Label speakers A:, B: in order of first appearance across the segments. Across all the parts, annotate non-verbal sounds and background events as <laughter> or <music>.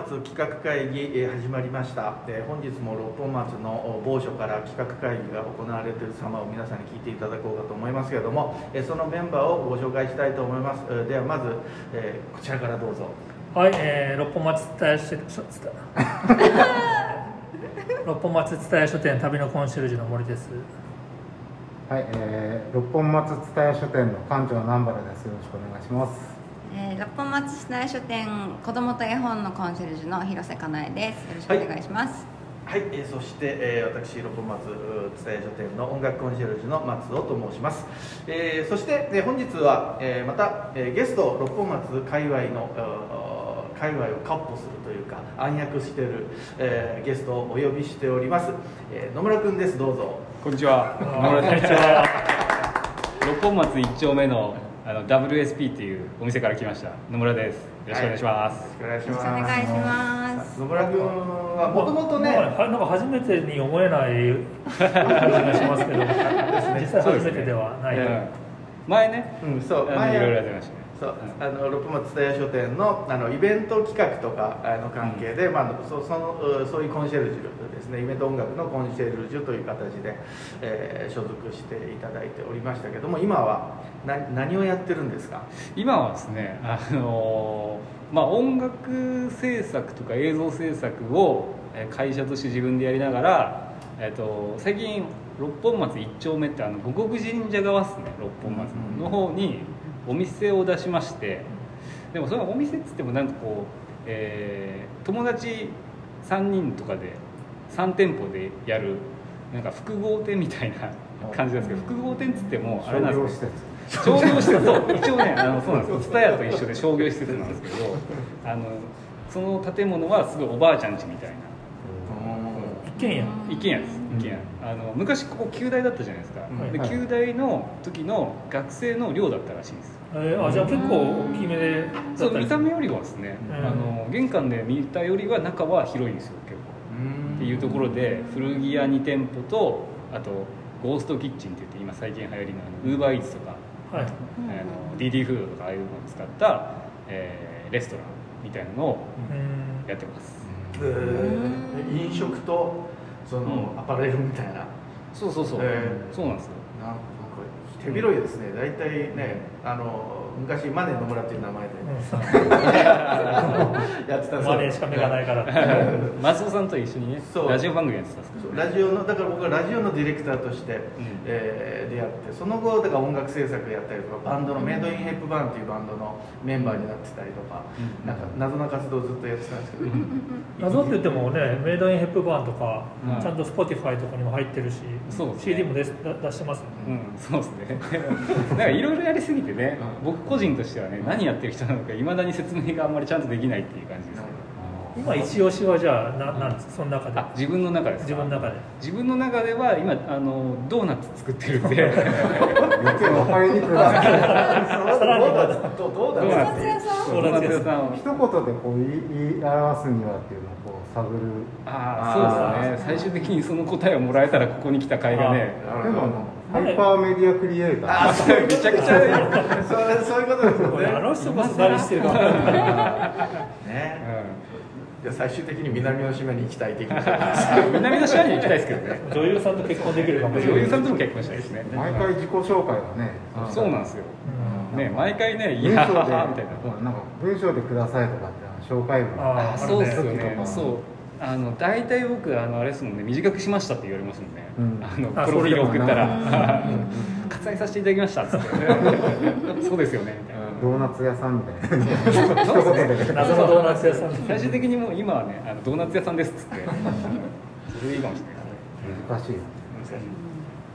A: 松企画会議、えー、始まりました、えー、本日も六本松の某所から企画会議が行われている様を皆さんに聞いていただこうかと思いますけれども、えー、そのメンバーをご紹介したいと思います、えー、ではまず、えー、こちらからどうぞ。
B: はい、えー、六本松伝え書書 <laughs> 六本松伝え書店旅のコンシェルジュの森です。
C: はい、えー、六本松伝え書店の館長南原です。よろしくお願いします
D: えー、六本松伝え書店子どもと絵本のコンシェルジュの広瀬かなえです。よろしくお願いします。
A: はい、はい、えー、そして、えー、私六本松伝え書店の音楽コンシェルジュの松尾と申します、えー、そして、えー、本日は、えー、また、えー、ゲスト六本松界隈の界隈をカッ歩するというか暗躍している、えー、ゲストをお呼びしております、えー、野村君です。どうぞ。
E: こんにちは。<laughs> 野村です。六本松一丁目のあの WSP っていうお店から来ました。野村です。よろしくお願いします、
A: はい、よろしくお
D: 願いします。
A: 野村君はもともとね
B: なんか初めてに思えない感じがしますけど <laughs> 実際初めてではない、ね、
E: 前ね、
A: うん、そう。
E: 前いろいろやってました。ね
A: そうあの六本松蔦屋書店のあのイベント企画とかあの関係で、うん、まあ、そそのそういうコンシェルジュですね。イベント音楽のコンシェルジュという形で、えー、所属していただいておりましたけども今はな何をやってるんですか？
E: 今はですねあのまあ、音楽制作とか映像制作を会社として自分でやりながら、えーと、最近六本松一丁目ってあの五国神社側っすね。六本松の方にお店を出しましてでもそのお店っつってもなんかこう、えー、友達3人とかで3店舗でやるなんか複合店みたいな感じなんですけど複合店っつってもあれなんですけど商業施設。そう一応ねあの <laughs> そうなんです。蔦屋と一緒で商業施設なんですけどあのその建物はすごいおばあちゃん家みたいな
B: 一軒家。
E: 一軒家です。一軒家、あの昔ここ旧大だったじゃないですか、で旧大の時の学生の寮だったらしいです。
B: えー、あじゃあ結構大きめで。
E: そう見た目よりはですね、あの玄関で見たよりは中は広いんですよ結構。っていうところで古着屋2店舗とあとゴーストキッチンって言って今最近流行りのウーバーイーツとか、はい、あの DD フードとかああいうのを使った、えー、レストランみたいなのをやってます。
A: 飲食とその、アパレルみたいな。
E: そうそうそう、えー、そうなんですよ。
A: なんか手広いですね。大体ねあの昔マネー野村っていう名前で、<laughs> やってた
B: マネーしか目がないから。<laughs>
E: 松尾さんと一緒にねラジオ番組やってたんです
A: ラジオのだから僕はラジオのディレクターとして、うん、えー、出会ってその後だから音楽制作やったりとかバンドのメイドインヘップバーンっていうバンドのメンバーになってたりとか、うん、なんか謎な活動をずっとやってたんですけど。<laughs>
B: 謎って言ってもねメイドインヘップバーンとか、うん、ちゃんと Spotify とかにも入ってるし、そう、ね、CD も出出してます
E: よね、うん、そうですね。<laughs> なんかいろいろやりすぎてね、僕個人としてはね何やってる人なのかいまだに説明があんまりちゃんとできないっていう感じです。
B: 今一押しはじゃあななんですその中で。
E: 自分の中です
B: 自分の中で。
E: 自分の中では今あのドーナツ作ってるんで。
C: 余計分かりにくいさ
A: らにド
D: ーナツ屋さん？
E: ドーナツ屋さん。
C: 一言でこう言い表すにはっていうのをこう探る。
E: ああそうですね。最終的にその答えをもらえたらここに来た甲斐がね。
C: でもハイパーメディアクリエイター。
A: あそれめちゃくちゃそうそういうことですよね。
B: あの人こそ何してるか分からない
A: ね、じゃ最終的に南の島に行きたい的な <laughs>
E: 南の島に行きたいですけどね。
B: 女優さんと結婚できるかもしれない。
E: 女優さんとも結婚したいですね。
C: 毎回自己紹介はね
E: そうなんですよ、ね毎回ね
C: 文章でみたいな。なんか文章でくださいとかって紹介文。
E: あそうですよねそうあの大体僕あのあれですもんね短くしましたって言われますもんね、うん、あのプロフィール送ったら「割愛させていただきました」っつって「<laughs> そうですよね」みたいな。
C: ドーナツ屋さんみたいな
B: 謎のドーナツ屋さん
E: 最終的にもう今はねあのドーナツ屋さんですっつって。それでいいかもしれ
C: ない。難しい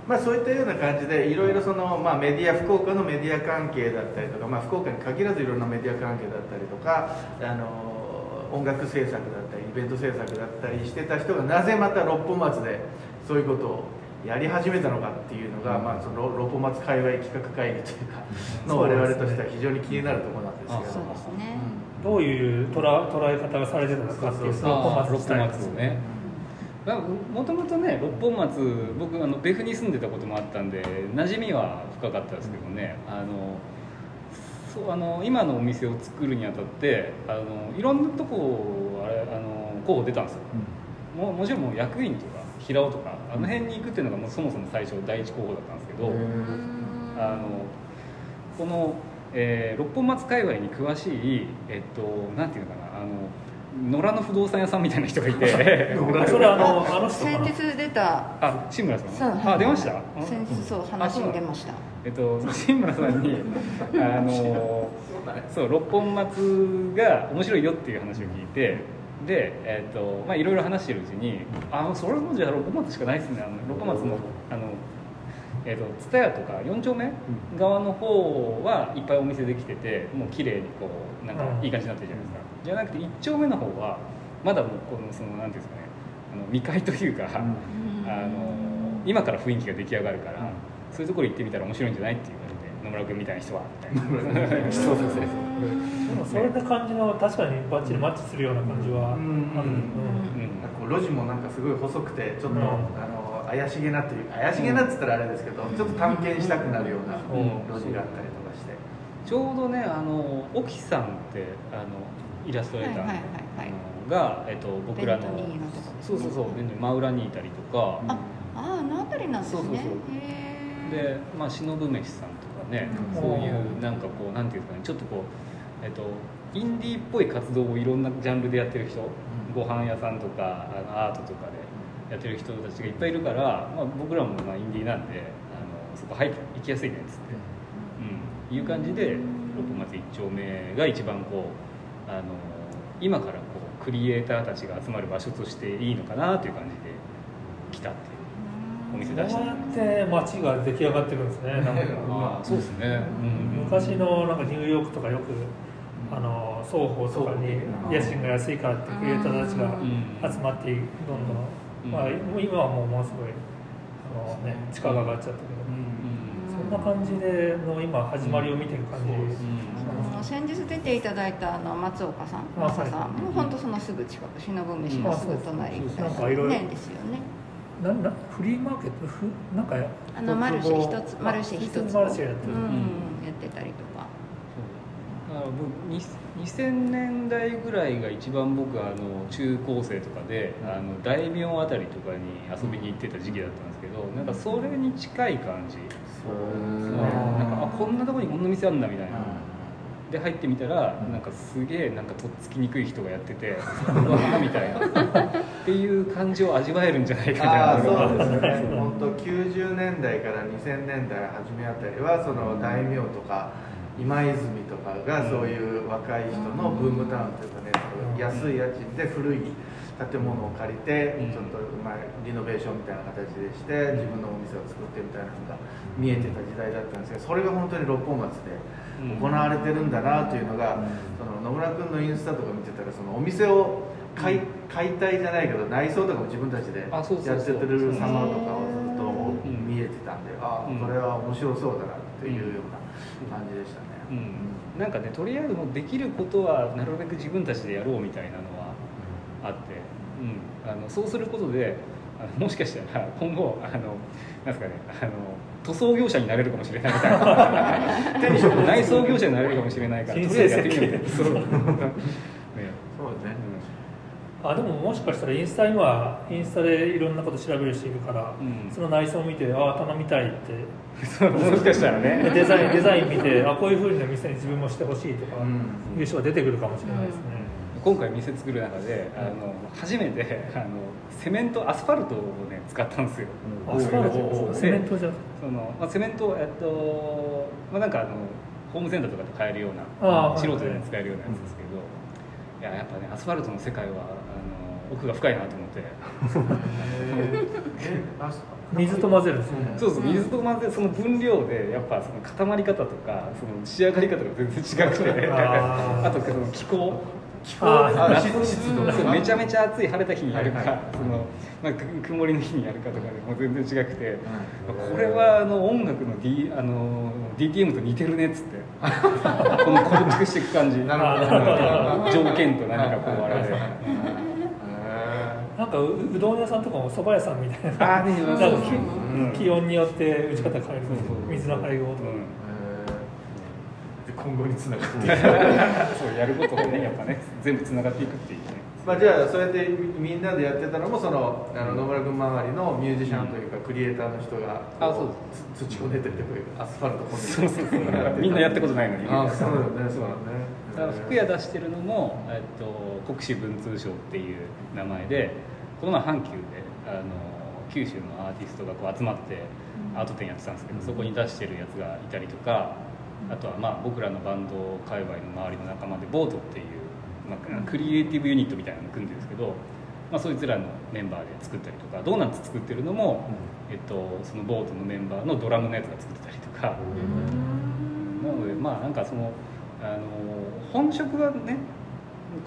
A: まあ、そういったような感じでいろいろその、まあ、メディア福岡のメディア関係だったりとか、まあ、福岡に限らずいろんなメディア関係だったりとかあの音楽制作だったりイベント制作だったりしてた人がなぜまた六本松でそういうことをやり始めたのかっていうのが、まあ、その六本松界隈企画会議というかの我々としては非常に気になるところなんですけど
D: そうですね、
B: どういう捉捉え方がされてたのかっていう
E: 六本松六本松ねもともとね六本松僕あの別府に住んでたこともあったんで馴染みは深かったですけどね、あのそうあの今のお店を作るにあたってあのいろんなとこあれあの候補出たんですよ。ももちろんもう役員とか平尾とかあの辺に行くっていうのがもうそもそも最初第一候補だったんですけど、あのこの、えー六本松界隈に詳しいえっとなんていうのかなあの野良の不動産屋さんみたいな人がいて。
B: それあのあの
D: 先
B: な？
D: 日出た。
E: あ志村さん。
D: そう。
E: あ出ました？
D: 先日そう話に出ました。
E: えっと、志村さんにあのそう六本松が面白いよっていう話を聞いて。で、えっとまあ、いろいろ話してるうちに「あそれもじゃあ六本松しかないですね。あの六本松のあの、えっと蔦屋とか4丁目側の方はいっぱいお店できててもう綺麗にこうなんかいい感じになってるじゃないですか、じゃなくて1丁目の方はまだもうこのそのなんていうんですかねあの未開というか、あの今から雰囲気が出来上がるから、そういうところ行ってみたら面白いんじゃないって言われて野村君みたいな人はみたいな。そうそうそう <laughs>
B: でもそれな感じの確かにバッチリマッチするような感じはある、
A: うん。
B: うん。
A: なんう路地もなんかすごい細くてちょっと、
B: うん。
A: あの怪しげなっていう怪しげなっつったらあれですけど、ちょっと探検したくなるような
E: うん。
A: 路地があったりとかして、
E: ちょうどねあの沖さんってあのイラストレーターの、
D: はいはいはいはい。
E: が、えっと、僕らのそうそうそう真裏にいたりとか、
D: あああの辺りなんですね。
E: そうそうそう。
D: へ
E: で、まあ、忍飯さんとかね、
B: うん。
E: そういうなんかこうなんていうんですかねちょっとこう、えっと、インディーっぽい活動をいろんなジャンルでやってる人、ご飯屋さんとかあのアートとかでやってる人たちがいっぱいいるから、まあ、僕らもまあインディーなんであのそこ入って行きやすいねっつって、うん、いう感じで六本松一丁目が一番こうあの今からこうクリエイターたちが集まる場所としていいのかなという感じで来たっていう。お店出した
B: こうやって街が出来上がってるんですね。<laughs> なんか。
E: まあそうですね、うん。
B: 昔のなんかニューヨークとかよくあの双方とかに家賃が安いからってクリエイターたちが
E: うん。
B: 集まってどんどんまあ、もう今はもうものすごいあの、ね、地価が上がっちゃったけど、そんな感じでの今始まりを見てる感じ、
D: あの先日出ていただいたあの松岡さん。
B: あ
D: 松さん。
B: はい
D: もう本当そのすぐ近く忍ぶ飯のす。ぐ隣ぐらい
B: なんかいろいろ
D: ねですよね。
B: ななフリーマーケット？ふなんかや
D: あのマルシェ一つマルシェ一つ
B: マルシェやってる、
D: うん。やってたりとか。
E: だから僕に2000年代ぐらいが一番僕あの中高生とかであの大名あたりとかに遊びに行ってた時期だったんですけどなんかそれに近い感じ。そう。なんかあこんなとこにこんな店あるんだみたいな。で入ってみたらなんかすげえなんかとっつきにくい人がやってて <laughs> うわーみたいな。っていう感じを味わえるんじゃないかみたいな
A: ああ <laughs> そうですね。本当90年代から2000年代初めあたりはその大名とか今泉とかがそういう若い人のブームタウンというかね安い家賃で古い建物を借りて
E: うん。
A: ちょっとまあリノベーションみたいな形でして自分のお店を作ってみたいなのが見えてた時代だったんですけどそれが本当に六本松で行われてるんだなというのがその野村君のインスタとか見てたらそのお店を解解体じゃないけど内装とかも自分たちでやってる様とかをずっと
E: うん。
A: 見えてたんであこれは面白そうだなっていうような感じでしたね。
E: うん、なんかねとりあえずもうできることはなるべく自分たちでやろうみたいなのはあって、うん、あのそうすることであのもしかしたら今後あのなんですかねあの塗装業者になれるかもしれないみたいな。<laughs> 内装業者になれるかもしれないからとりあえずやってみようみたいな。<laughs> <laughs>
B: あでももしかしたらインスタ今インスタでいろんなこと調べる人いるから、
E: うん。
B: その内装を見てああ頼みたいって。
E: そうもしかしたら
B: で
E: ね。<laughs>
B: デザインデザイン見てあこういうふうな店に自分もしてほしいとか
A: うん。
B: いう人が出てくるかもしれないですね、
E: 今回店作る中であの初めてあのセメントアスファルトをね使ったんですよ。
B: アスファルト？セメントじゃ
E: その、まあ、セメント、えっとまあ、なんかあのホームセンターとかで買えるような素人で使えるようなやつですけど、いややっぱねアスファルトの世界は奥が深いなと思って。<laughs>
B: 水と混ぜるんですよね。
E: そうそう水と混ぜその分量でやっぱその固まり方とかその仕上がり方が全然違くて。
B: あ
E: とその気候。気候。めちゃめちゃ暑い晴れた日にやるか、
A: はいはい。
E: そのまあ、く曇りの日にやるかとかでもう全然違くて、これはあの音楽の,、D、あの DTM と似てるねっつって。<laughs> この構築していく感じ。
A: なるほど。
E: なんか条件と何かこうあれで。
B: なんかううどん屋さんとかも蕎麦屋さんみたいな。
E: あ
B: なんか
E: そう
B: 気気温によって打ち方変える
E: そうそう
B: 水の配合とか、
A: 今後につながっていく。<laughs>
E: そうやることがねやっぱね全部つながっていくっていう。ね
A: まあじゃあそうやってみんなでやってたのもそのあの野村君周りのミュージシャンというかクリエイターの人が
E: あそう。
A: つ土を練ったりとかアスファルトこ
E: そうそう。そうみんなやったことないのに。
A: あそうだよねそうだね。
E: だから服屋出してるのも、えっと、国士文通賞っていう名前でこの前阪急であの九州のアーティストがこう集まってアート展やってたんですけど、そこに出してるやつがいたりとかあとはまあ僕らのバンド界隈の周りの仲間でボートっていう、まあ、クリエイティブユニットみたいなの組んでるんですけど、まあ、そいつらのメンバーで作ったりとかドーナツ作ってるのも、えっと、そのボートのメンバーのドラムのやつが作ってたりとか。なのでまあなんかそのあの本職はね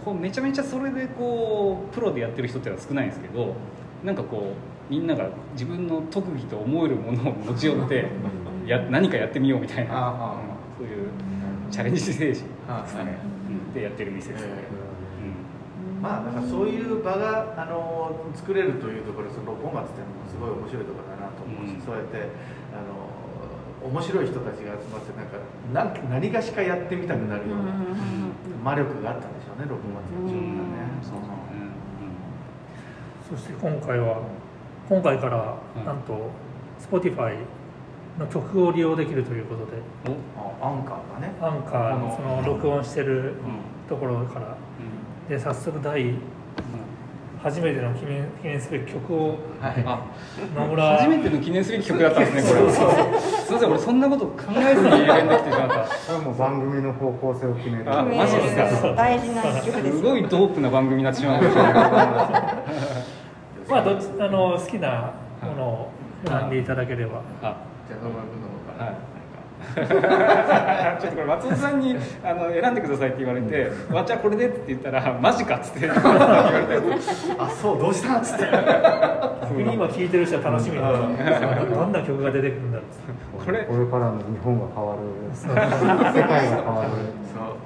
E: こうめちゃめちゃそれでこうプロでやってる人ってのは少ないんですけどなんかこうみんなが自分の特技と思えるものを持ち寄ってや何かやってみようみたいな。そういうチャレンジ精神ですねでやってる店ですね、
A: まあだからそういう場があの作れるというところその六本松っていうのもすごい面白いところだなと思うし、
E: うん。
A: そうやってあの面白い人たちが集まってなんかなん何がしかやってみたくなるような魔力があったんでしょうね六本松の自分がね。
E: そうそうね
B: そして今回は今回から
E: うん
B: なんと Spotify の曲を利用できるということで。
A: アンカーがね。
B: アンカーのその録音してるところから。で早速第初めての記念記念すべき曲を
A: はい。
E: あ
B: 野村。<laughs>
E: 初めての記念すべき曲だったんですねこれ。すいません俺そんなこと考えずに連絡来てしまった。<laughs>
C: これはもう番組の方向性を決める。
E: あマジですか？
D: 大事な一曲です
E: すごいドープな番組になってしまい
B: まあどっちあの好きなものを選んでいただければ。
E: あ
A: じゃあ野村君の方から。
E: はいちょっとこれ松尾さんにあの選んでくださいって言われて「わっちゃあこれで」って言ったら「マジか」っつって言われて
A: あそうどうしたっつって。
B: 逆に今聴いてる人は楽しみだ
A: うん。
B: どんな曲が出てくるんだろう。
E: これ。
C: これからの日本が変わる。
B: そう
C: 世界が変わる。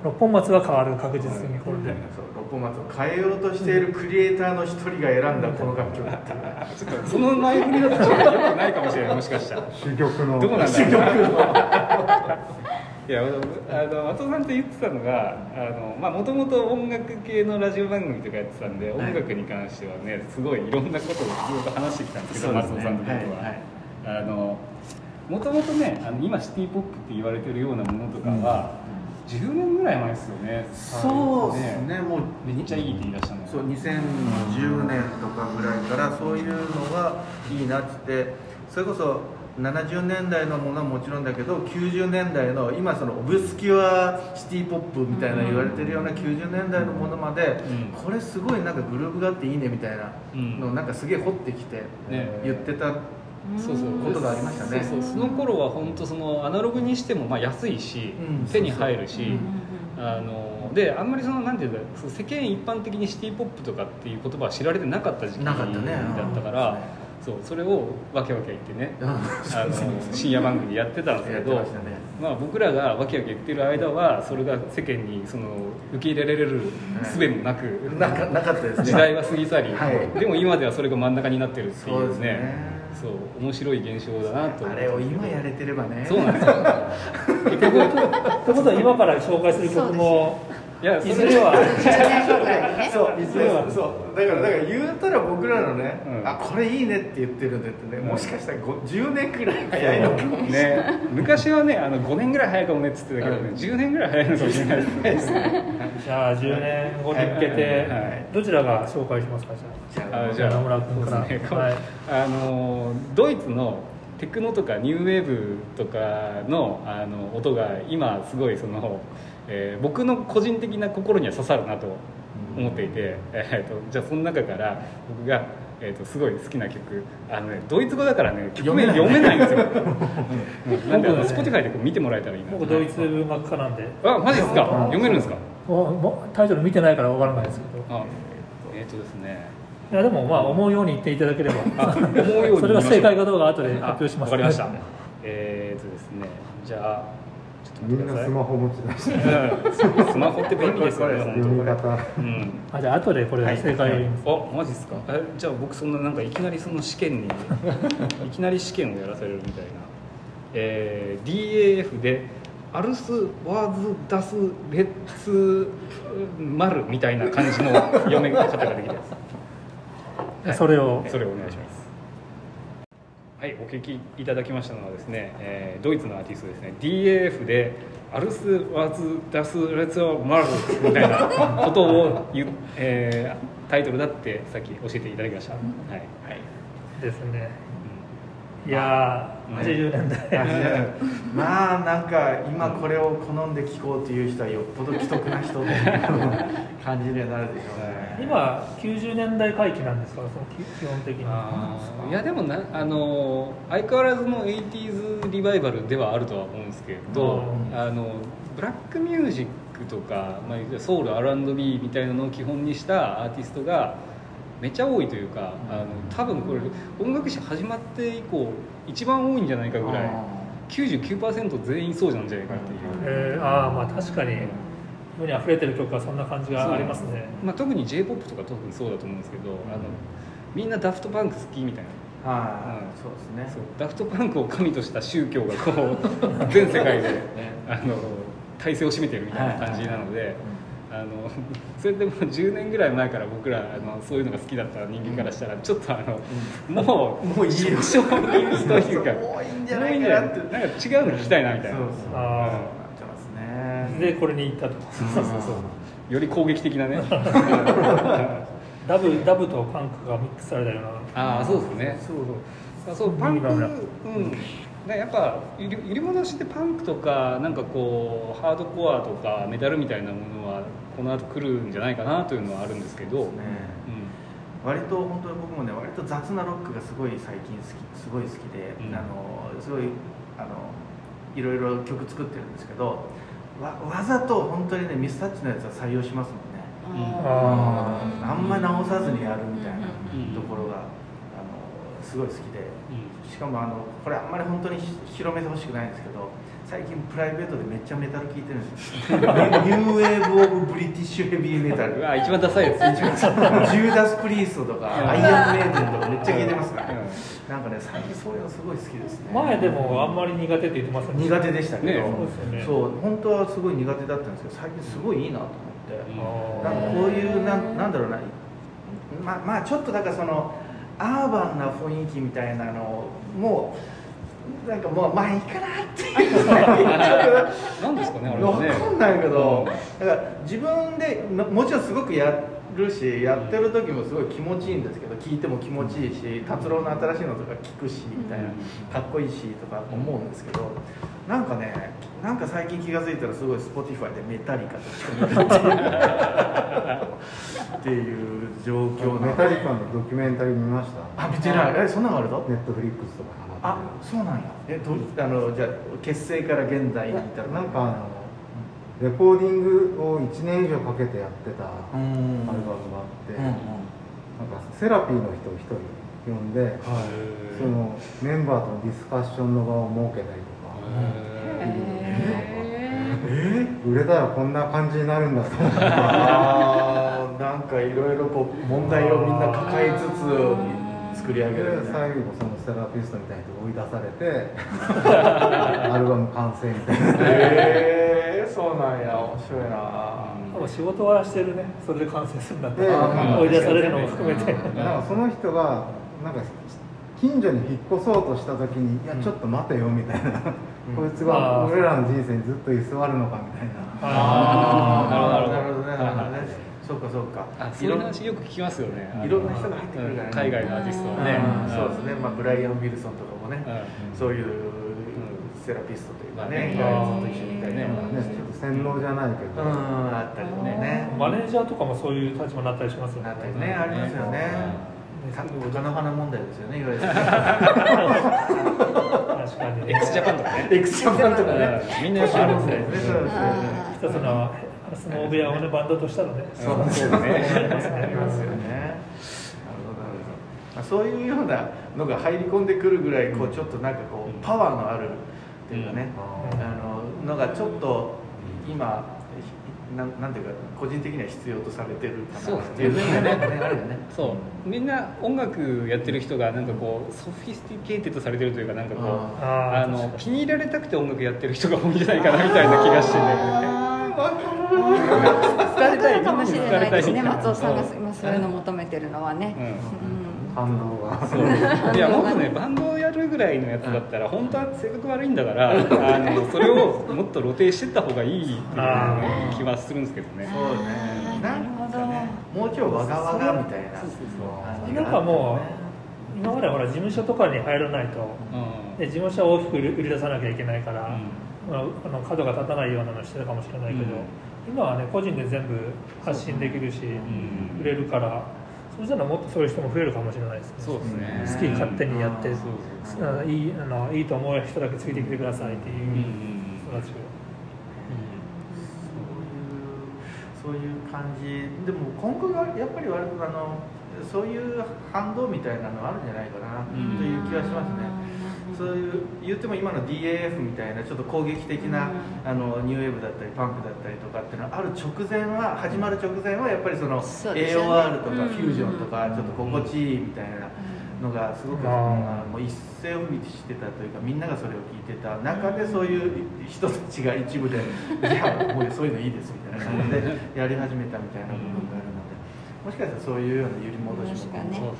B: 六本松は変わる確実にこれで。
A: そう。六本松を変えようとしているクリエイターの一人が選んだこの楽曲だった
E: ちょっとその前振りだとちょっとよくないかもしれない。もしかしたら。
C: 珠玉の。
E: どうなんだろういやあの松尾さんと言ってたのがもともと音楽系のラジオ番組とかやってたんで、
A: はい。
E: 音楽に関してはねすごいいろんなことをずっと話してきたんですけど松尾さんと僕は。
A: はいはい。
E: あのもともとねあの今シティ・ポップって言われてるようなものとかは、10年ぐらい前ですよね。
A: そうですね。もう
E: めっちゃいいって言い出したの
A: そう2010年とかぐらいからそういうのがいいなっつってそれこそ70年代のものはもちろんだけど90年代の今そのオブスキュアシティポップみたいな言われてるような90年代のものまで、
E: うん。
A: これすごいなんかグループがあっていいねみたいなのをなんかすげえ掘ってきて
E: ね。
A: 言ってた
E: そうそう。
A: ことがありましたね。
E: そうそうその頃は本当そのアナログにしてもまあ安いし、
A: うん。
E: 手に入るし、あのであんまりそのなんていうんだ世間一般的にシティポップとかっていう言葉は知られてなかった時期だ
A: なかったね。
E: ったから、そうそれをわけわけ言ってね、
A: うん
E: あの <laughs> 深夜番組でやってたんですけど
A: まね。
E: まあ、僕らがわけわけ言ってる間はそれが世間にその受け入れられる術もなく、
A: なかなかったですね。
E: 時代は過ぎ去り、
A: はい。
E: でも今ではそれが真ん中になってるってい
A: そうです
E: うね。
A: ね
E: そう面白い現象だなと。
A: あれを今やれてればね。
E: そうなんですよ。<laughs> 結局
B: ということは今から紹介する曲も
E: いや
B: いずれは。
A: そう
B: いずれは。
A: そうだからだから言うたら僕らのね、
E: うん。
A: あこれいいねって言ってるんだってね、
E: うん。
A: もしかしたらご10年くらい早いのかもしれない、
E: ね。昔はねあの5年ぐらい早いかもねっつってたけどね、
A: うん。
E: 10年ぐらい早いのかもしれないですね。<laughs>
B: じゃあ10年後に向けて
E: はい。
B: どちらが紹介しますかじゃ
A: あ。
E: あじゃあ。
B: 野村君から。
E: あのドイツのテクノとかニューウェーブとかのあの音が今すごいその、えー僕の個人的な心には刺さるなと思っていて、えー、とじゃあその中から僕が、えー、とすごい好きな曲あの、ね、ドイツ語だからね曲名読めない。んですよ、<laughs> うん。なんであの Spotify でこう見てもらえたらいいな。
B: 僕ドイツ文学科なんで。
E: あマジですか？読めるんですか？
B: おもタイトル見てないからわからないですけど。
E: あえっ、とですね。
B: いやでもまあ思うように言っていただければ。<laughs> それが正解かどうか後で発表します。
E: わかりました。えっ、とですね。じゃあ
C: みんなスマホ持ち出して
E: うんスマホって便利です。よね
C: 読み方
E: うん
B: あじゃあ後でこれ正解を言います、
E: あマジです。かえじゃあ僕そんななんかいきなりその試験にいきなり試験をやらされるみたいな、えー DAF でアルスワーズダスレッツマルみたいな感じの読め方ができるやつ
B: それを
E: それをお願いしますはいお聞きいただきましたのはですね、えードイツのアーティストですね DAF でアルスワーズダスレッツマルみたいなことを言う、<laughs> えータイトルだってさっき教えていただきました、はい。はい。
B: ですねいやー
E: うん
B: 80年代。
A: まあなんか今これを好んで聴こうという人はよっぽど既得な人っていう感じにはなるでしょうね。
B: 今90年代回帰なんですか？その基基本的に。
E: いやでもなあの相変わらずの 80s リバイバルではあるとは思うんですけど
B: うん。
E: あのブラックミュージックとか、まあ、ソウル R&B みたいなのを基本にしたアーティストがめっちゃ多いというかあの多分これ音楽史始まって以降一番多いんじゃないかぐらい99%全員そうなんじゃないかっていう、
B: えー、ああまあ確かに世に溢れてる曲はそんな感じがありますね。
E: まあ、特に j p o p とか特にそうだと思うんですけどあのみんなダフトパンク好きみたいな。
A: はい、
E: うん。
A: そうですね。
E: そう。ダフトパンクを神とした宗教がこう <laughs> 全世界であの体制を占めてるみたいな感じなので、あのそれでもう10年ぐらい前から僕らあのそういうのが好きだった人間からしたらちょっとあの、もう
A: もういいよ。
E: 少々気味というか
A: もういいんじゃないかなって
E: なんか違うの聞きたいなみたいな。
A: そうそう。
B: あ
A: なってますね。
B: でこれに行ったと
E: そうそうそうより攻撃的なね。
B: ダブダブとパンクがミックスされたような。
E: ああそうですね。そうそう。そうパンクうんねやっぱゆり戻しでパンクとかなんかこうハードコアとかメタルみたいなものはこの後来るんじゃないかなというのはあるんですけど、
A: ね。割と本当に僕もね割と雑なロックがすごい最近好きすごい好きで、
E: うん。
A: あのすごいあのいろいろ曲作ってるんですけどわわざと本当にねミスタッチのやつは採用しますもんね。
B: あ
A: あんま直さずにやるみたいな
E: うん。
A: とこすごい好きで
E: うん。
A: しかもあのこれあんまり本当にひ広めてほしくないんですけど最近プライベートでめっちゃメタル聴いてるんですよ。<laughs> New Wave of British Heavy Metal。
E: うわ一番ダサいやつ。
A: ジューダス・プリーストとかアイアンメイデンとかめっちゃ聴いてますから、
E: うん。
A: なんかね最近そういうのすごい好きですね。
B: 前でもあんまり苦手って言ってました？ね
A: 苦手でしたけど、
E: ね
B: そうね。
A: そう本当はすごい苦手だったんですけど最近すごいいいなと思って、
E: うん。
A: なんかこういうなんなんだろうな。ままあちょっとだからそのアーバンな雰囲気みたいなのもなんかもうまあいいかなっていう <laughs>
E: なんですかねあれ。はね
A: 分かんないけど、
E: うん
A: だから自分でももちろんすごくやるしやってる時もすごい気持ちいいんですけど聞いても気持ちいいし達郎の新しいのとか聞くしみたいなかっこいいしとか思うんですけどなんかねなんか最近気が付いたらすごい Spotify でメタリカとしかっていうっていう状況な
C: メタリカのドキュメンタリー見ました？
A: あ見てない。えそんなのあるぞ
C: ネットフリックスとかハ
A: あそうなんや。えどあのじゃあ結成から現在に至る
C: るなんかあのレコーディングを1年以上かけてやってたアル
A: うん
C: バムがあって、
A: うんうん。
C: なんかセラピーの人を一人呼んで、そのメンバーとのディスカッションの場を設けたりとか、
A: え？
C: 売れたらこんな感じになるんだと思って。<laughs>
A: なんかいろいろこう問題をみんな抱えつつ作り上げるみたいな
C: 最後そのセラピストみたいな人が追い出されて <laughs> アルバム完成みたいな。
A: へ <laughs> えそうなんや。面白いな。
B: 多分仕事はしてるね。それで完成するんだって
C: で
B: 追い出されるのも含めて。
C: なん。かその人がなんか近所に引っ越そうとした時に「いやちょっと待てよ」みたいな、こいつが
B: あー。
C: 俺らの人生にずっと居座るのかみたいな。
A: あ
E: あー。
A: なるほどね。なるほどね。
E: はい
A: そうかそうか。
E: あそういう話よく聞きますよね。
A: いろんな人が入ってくるからね。
E: うん海外のアーティストはね。
A: うん。そうですね。まあブライアン・ウィルソンとかもね。
E: うん。
A: そういうセラピストというかね。
E: まあね
A: ずっと一緒にいたりね。
C: ね。ちょっと洗脳じゃないけど、
A: うん。あったりとかね。
B: マネージャーとかもそういう立場になったりしますよね。
A: なったりね。ありますよね。た貴乃花問題ですよねいわゆる
B: 確かに
E: x ジャパンとかね
A: エクスジャパンとかね
E: みんな一緒に
A: そうですねそうですね
B: 一つの相撲部屋をねバンドとしたらね
A: そうですよね。ありますね。なるほどなるほど。まあそういうようなのが入り込んでくるぐらいこうちょっとなんかこうパワーのあるっていうかね、あののがちょっと今なんなんていうか個人的には必要とされてるかな
E: そう
A: っていう。
E: ですね。
A: ねあるよね
E: そう。みんな音楽やってる人がなんかこう sophisticated されてるというかなんかこう
B: あ
E: の気に入られたくて音楽やってる人が多いんじゃないかなみたいな気がしてね。
D: あ <laughs>
E: 疲れたい
D: ーかもしれないですね。松尾さんが
E: そう
D: 今そういうのを求めてるのはね、
E: うん。
D: うん
C: 反応が
E: そう。<laughs> いやもっとねバンドをやるぐらいのやつだったら本当は性格悪いんだから <laughs> あのそれをもっと露呈してった方がいいっていう気はするんですけどね。
A: そうね。
D: なるほど。
A: んかねもうちょいわがわがみたいな。
E: そう。そう。そう
B: なんかもう今までほら事務所とかに入らないと事務所を大きく売り出さなきゃいけないから、あ、あの角が立たないようなのしてるかもしれないけど、
E: うん。
B: 今はね個人で全部発信できるし、
E: ん。
B: 売れるからそうしたらもっとそういう人も増えるかもしれないですね。
E: そうですね。
B: 好き勝手にやって
E: そうそう
B: あのいいあのいいと思う人だけついてきてくださいっていう人たちを、
A: そういう感じ。でも今後がやっぱり割とあのそういう反動みたいなのあるんじゃないかなと
E: うん
A: いう気がしますね。そういう言っても今の DAF みたいなちょっと攻撃的な、あのニューウェーブだったりパンクだったりとかっていうのはある直前は始まる直前はやっぱりその AOR とか
D: うん。
A: フュージョンとかちょっと心地いいみたいなのがすごく、もう一世を風靡してたというかみんながそれを聞いてた中でそういう人たちが一部で「じゃあもうそういうのいいです」みたいな感じでやり始めたみたいな部分があるのでもしかしたらそういうような揺り戻しも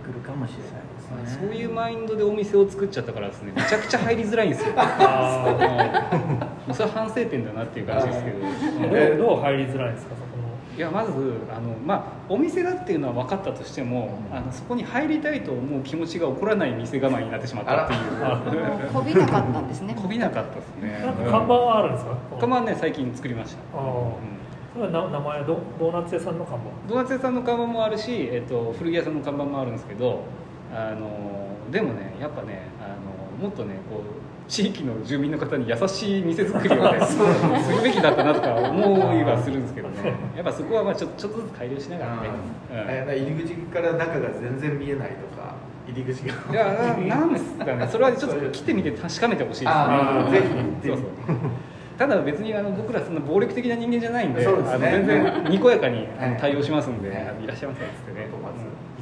A: くるかもしれないですね。
E: そういうマインドでお店を作っちゃったからですねめちゃくちゃ入りづらいんですよ。<laughs>
B: あ <laughs>
E: もうそれは反省点だなっていう感じですけど、
B: ー。どうどう入りづらいんですかそこの？
E: いやまずあの、まあ、お店だっていうのは分かったとしても、あのそこに入りたいと思う気持ちが起こらない店構えになってしまったっていう。<laughs>
D: こびなかったんですね。
E: こびなかったですね。
B: 看板はあるんですか？
E: 看板はね最近作りました、
B: あーそれはな名前はドドーナツ屋さんの看板？
E: ドーナツ屋さんの看板もあるし、えっと、古着屋さんの看板もあるんですけどあのでもねやっぱねあのもっとねこう地域の住民の方に優しい店作りをね <laughs> するべきだったなとか思いはするんですけどね。<laughs> やっぱそこはまあちょちょっとずつ改良しながらね、うん。
A: えー入り口から中が全然見えないとか入り口が。
E: いやななんですかね。それはちょっと来てみて確かめてほしいですね。
A: ぜひ行ってみ
E: そうそうただ別にあの僕らそんな暴力的な人間じゃないんで
A: ね。
E: あの全然 <laughs> にこやかに対応しますんで、
A: はい。
E: いらっしゃいませっつってね、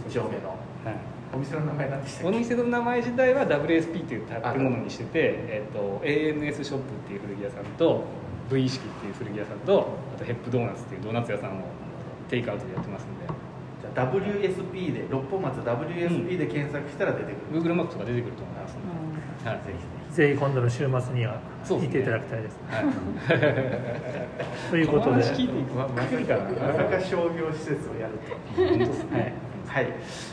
A: 一丁目の
E: はい。
A: お店の名前なんでした
E: お
A: っけ？
E: 店の名前自体は WSP という建物にしてて、えっと ANS ショップっていう古着屋さんと V 意識っていう古着屋さんとあとヘップドーナツっていうドーナツ屋さんをテイクアウトでやってますんで。
A: じゃあ WSP で六本松 WSP で検索したら出てくる、
E: Google マップとか出てくると思いますんで、はい。
A: ぜひ
B: ぜひ今度の週末には行っていただきたいです。
E: はい。<laughs>
B: ということで。
A: ままさか商業施設をやると。
E: 本当ですね
A: はい、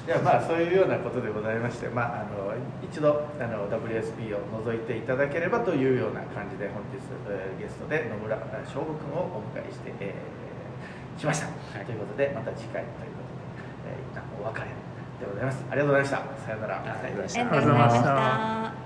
A: ではまあそういうようなことでございまして、まあ、あの一度あの WSP を覗いていただければというような感じで本日、えーゲストで野村翔吾君をお迎えして、えーしました、ということでまた次回ということで、えー一旦お別れでございます。ありがとうございました。さようなら。
E: ありがとうございました。
D: ありがとうございました